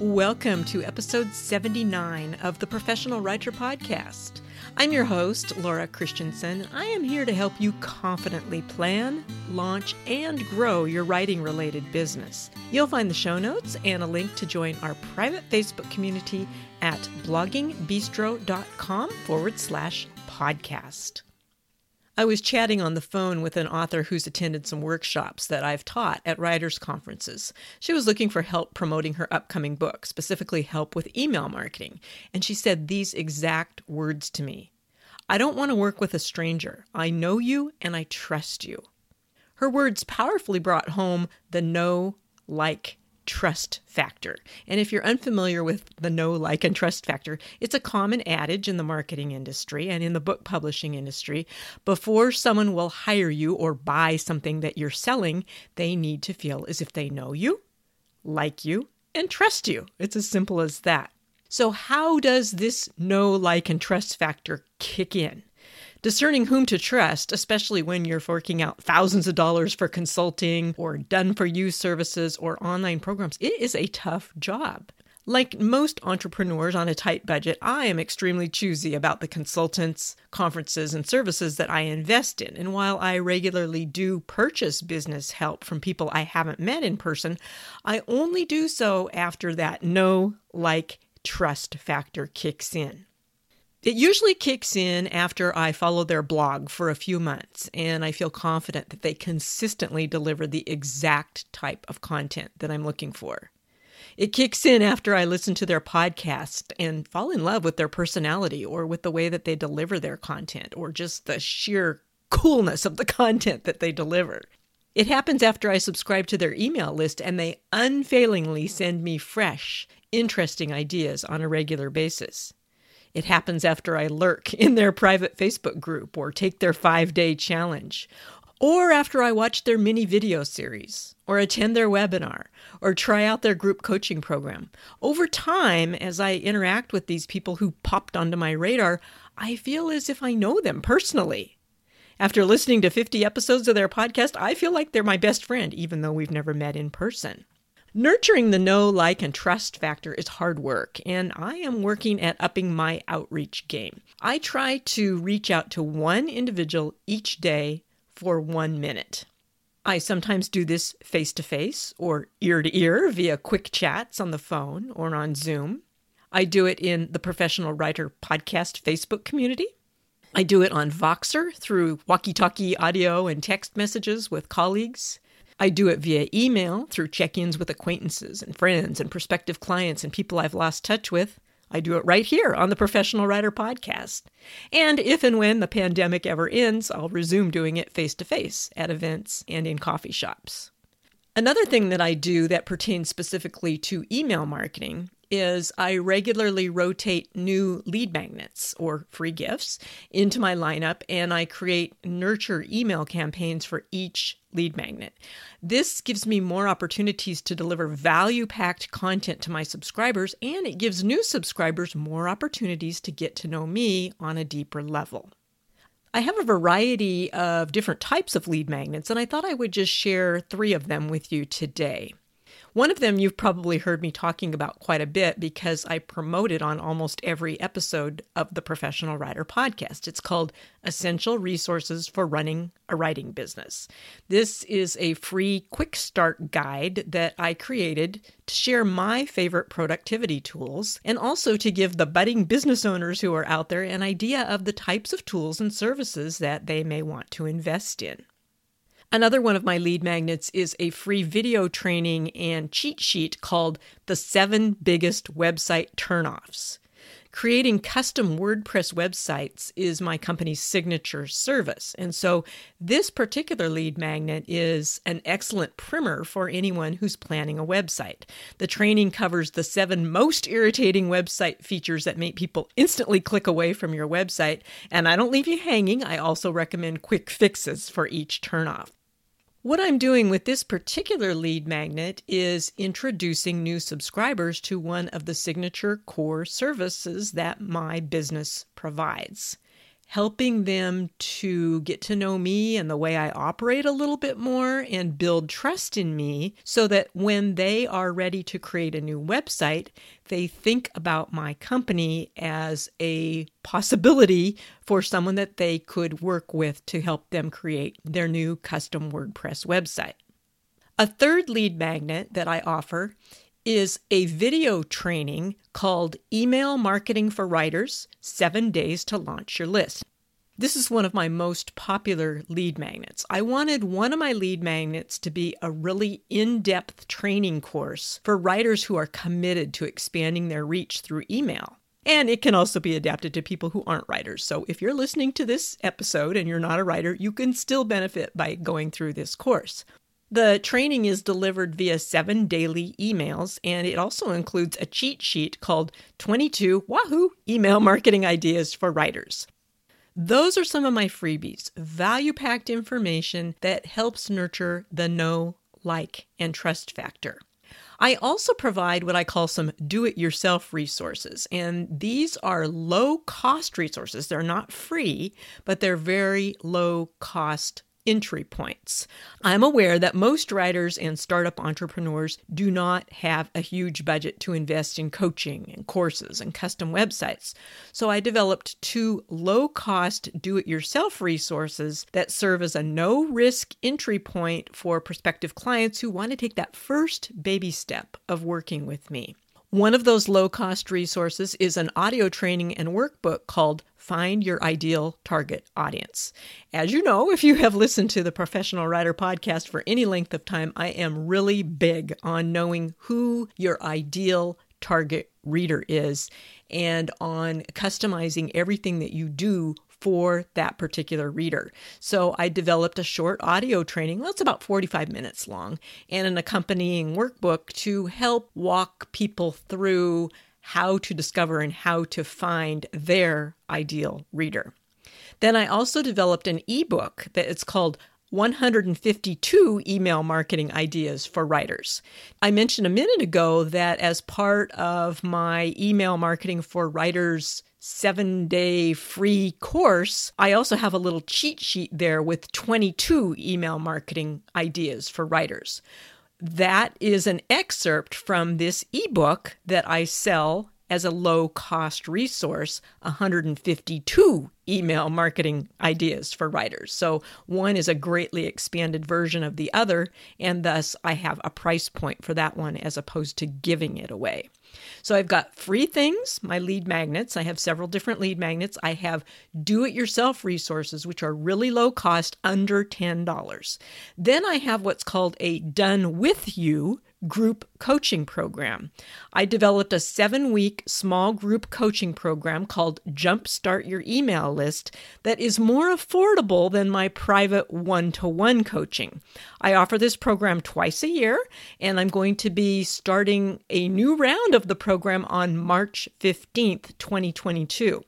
Welcome to episode 79 of the Professional Writer Podcast. I'm your host, Laura Christianson. I am here to help you confidently plan, launch, and grow your writing related business. You'll find the show notes and a link to join our private Facebook community at bloggingbistro.com forward slash podcast. I was chatting on the phone with an author who's attended some workshops that I've taught at writers' conferences. She was looking for help promoting her upcoming book, specifically help with email marketing, and she said these exact words to me I don't want to work with a stranger. I know you and I trust you. Her words powerfully brought home the know, like, trust factor. And if you're unfamiliar with the know, like, and trust factor, it's a common adage in the marketing industry and in the book publishing industry. Before someone will hire you or buy something that you're selling, they need to feel as if they know you, like you, and trust you. It's as simple as that. So, how does this know, like, and trust factor kick in? Discerning whom to trust, especially when you're forking out thousands of dollars for consulting or done for you services or online programs, it is a tough job. Like most entrepreneurs on a tight budget, I am extremely choosy about the consultants, conferences, and services that I invest in. And while I regularly do purchase business help from people I haven't met in person, I only do so after that know, like, trust factor kicks in. It usually kicks in after I follow their blog for a few months and I feel confident that they consistently deliver the exact type of content that I'm looking for. It kicks in after I listen to their podcast and fall in love with their personality or with the way that they deliver their content or just the sheer coolness of the content that they deliver. It happens after I subscribe to their email list and they unfailingly send me fresh, interesting ideas on a regular basis. It happens after I lurk in their private Facebook group or take their five day challenge, or after I watch their mini video series, or attend their webinar, or try out their group coaching program. Over time, as I interact with these people who popped onto my radar, I feel as if I know them personally. After listening to 50 episodes of their podcast, I feel like they're my best friend, even though we've never met in person. Nurturing the know, like, and trust factor is hard work, and I am working at upping my outreach game. I try to reach out to one individual each day for one minute. I sometimes do this face to face or ear to ear via quick chats on the phone or on Zoom. I do it in the Professional Writer Podcast Facebook community. I do it on Voxer through walkie talkie audio and text messages with colleagues. I do it via email through check ins with acquaintances and friends and prospective clients and people I've lost touch with. I do it right here on the Professional Writer Podcast. And if and when the pandemic ever ends, I'll resume doing it face to face at events and in coffee shops. Another thing that I do that pertains specifically to email marketing is I regularly rotate new lead magnets or free gifts into my lineup and I create nurture email campaigns for each lead magnet. This gives me more opportunities to deliver value packed content to my subscribers and it gives new subscribers more opportunities to get to know me on a deeper level. I have a variety of different types of lead magnets, and I thought I would just share three of them with you today. One of them you've probably heard me talking about quite a bit because I promote it on almost every episode of the Professional Writer podcast. It's called Essential Resources for Running a Writing Business. This is a free quick start guide that I created to share my favorite productivity tools and also to give the budding business owners who are out there an idea of the types of tools and services that they may want to invest in. Another one of my lead magnets is a free video training and cheat sheet called The Seven Biggest Website Turnoffs. Creating custom WordPress websites is my company's signature service. And so this particular lead magnet is an excellent primer for anyone who's planning a website. The training covers the seven most irritating website features that make people instantly click away from your website. And I don't leave you hanging. I also recommend quick fixes for each turnoff. What I'm doing with this particular lead magnet is introducing new subscribers to one of the signature core services that my business provides helping them to get to know me and the way I operate a little bit more and build trust in me so that when they are ready to create a new website, they think about my company as a possibility for someone that they could work with to help them create their new custom WordPress website. A third lead magnet that I offer is a video training called Email Marketing for Writers Seven Days to Launch Your List. This is one of my most popular lead magnets. I wanted one of my lead magnets to be a really in depth training course for writers who are committed to expanding their reach through email. And it can also be adapted to people who aren't writers. So if you're listening to this episode and you're not a writer, you can still benefit by going through this course. The training is delivered via seven daily emails, and it also includes a cheat sheet called 22 Wahoo Email Marketing Ideas for Writers. Those are some of my freebies, value packed information that helps nurture the know, like, and trust factor. I also provide what I call some do it yourself resources, and these are low cost resources. They're not free, but they're very low cost entry points. I'm aware that most writers and startup entrepreneurs do not have a huge budget to invest in coaching and courses and custom websites. So I developed two low cost do it yourself resources that serve as a no risk entry point for prospective clients who want to take that first baby step of working with me. One of those low cost resources is an audio training and workbook called Find Your Ideal Target Audience. As you know, if you have listened to the Professional Writer podcast for any length of time, I am really big on knowing who your ideal target reader is and on customizing everything that you do for that particular reader. So I developed a short audio training, well, it's about 45 minutes long, and an accompanying workbook to help walk people through how to discover and how to find their ideal reader. Then I also developed an ebook that it's called 152 email marketing ideas for writers. I mentioned a minute ago that as part of my email marketing for writers seven day free course, I also have a little cheat sheet there with 22 email marketing ideas for writers. That is an excerpt from this ebook that I sell as a low cost resource 152 email marketing ideas for writers. So one is a greatly expanded version of the other, and thus I have a price point for that one as opposed to giving it away. So I've got free things, my lead magnets. I have several different lead magnets. I have do it yourself resources, which are really low cost, under $10. Then I have what's called a done with you group coaching program. I developed a seven week small group coaching program called Jumpstart Your Email List that is more affordable than my private one to one coaching. I offer this program twice a year, and I'm going to be starting a new round of the program on March 15th, 2022.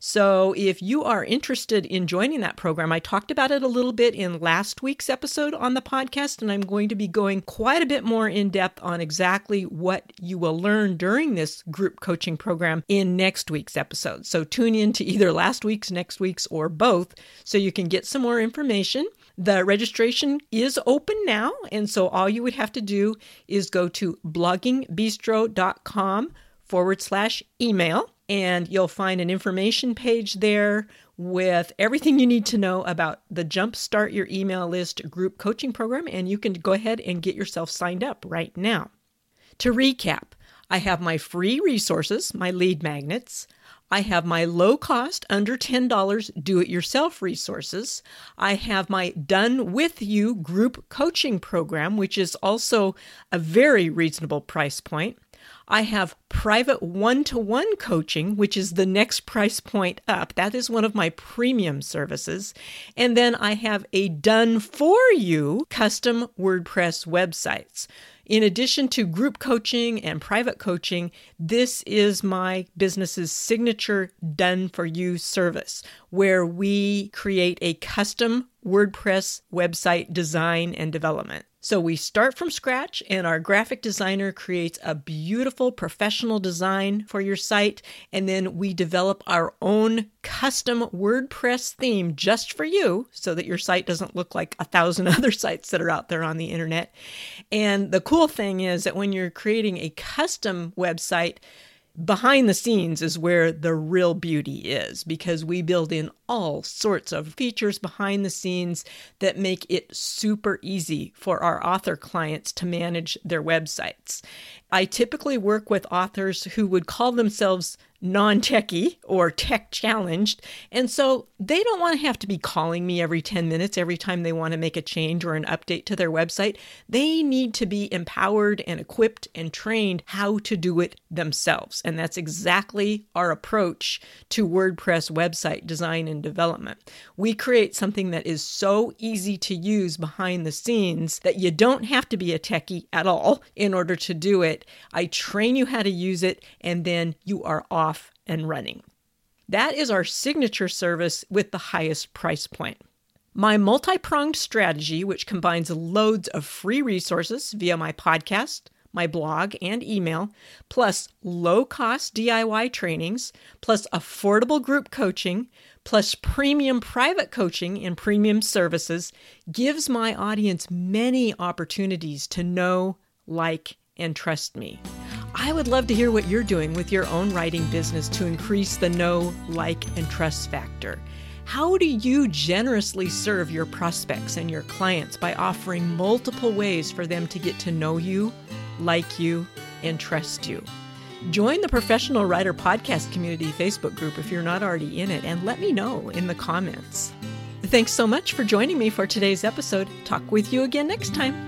So, if you are interested in joining that program, I talked about it a little bit in last week's episode on the podcast, and I'm going to be going quite a bit more in depth on exactly what you will learn during this group coaching program in next week's episode. So, tune in to either last week's, next week's, or both so you can get some more information. The registration is open now, and so all you would have to do is go to bloggingbistro.com forward slash email and you'll find an information page there with everything you need to know about the Jumpstart Your Email List group coaching program, and you can go ahead and get yourself signed up right now. To recap, I have my free resources, my lead magnets. I have my low cost, under $10 do it yourself resources. I have my Done With You group coaching program, which is also a very reasonable price point. I have private one to one coaching, which is the next price point up. That is one of my premium services. And then I have a done for you custom WordPress websites. In addition to group coaching and private coaching, this is my business's signature done for you service where we create a custom WordPress website design and development. So we start from scratch, and our graphic designer creates a beautiful professional design for your site. And then we develop our own custom WordPress theme just for you so that your site doesn't look like a thousand other sites that are out there on the internet. And the cool thing is that when you're creating a custom website, behind the scenes is where the real beauty is because we build in all sorts of features behind the scenes that make it super easy for our author clients to manage their websites. I typically work with authors who would call themselves non techie or tech challenged. And so they don't want to have to be calling me every 10 minutes every time they want to make a change or an update to their website. They need to be empowered and equipped and trained how to do it themselves. And that's exactly our approach to WordPress website design and development. We create something that is so easy to use behind the scenes that you don't have to be a techie at all in order to do it. I train you how to use it, and then you are off off and running. That is our signature service with the highest price point. My multi pronged strategy, which combines loads of free resources via my podcast, my blog, and email, plus low cost DIY trainings, plus affordable group coaching, plus premium private coaching and premium services, gives my audience many opportunities to know, like, and trust me. I would love to hear what you're doing with your own writing business to increase the know, like, and trust factor. How do you generously serve your prospects and your clients by offering multiple ways for them to get to know you, like you, and trust you? Join the Professional Writer Podcast Community Facebook group if you're not already in it, and let me know in the comments. Thanks so much for joining me for today's episode. Talk with you again next time.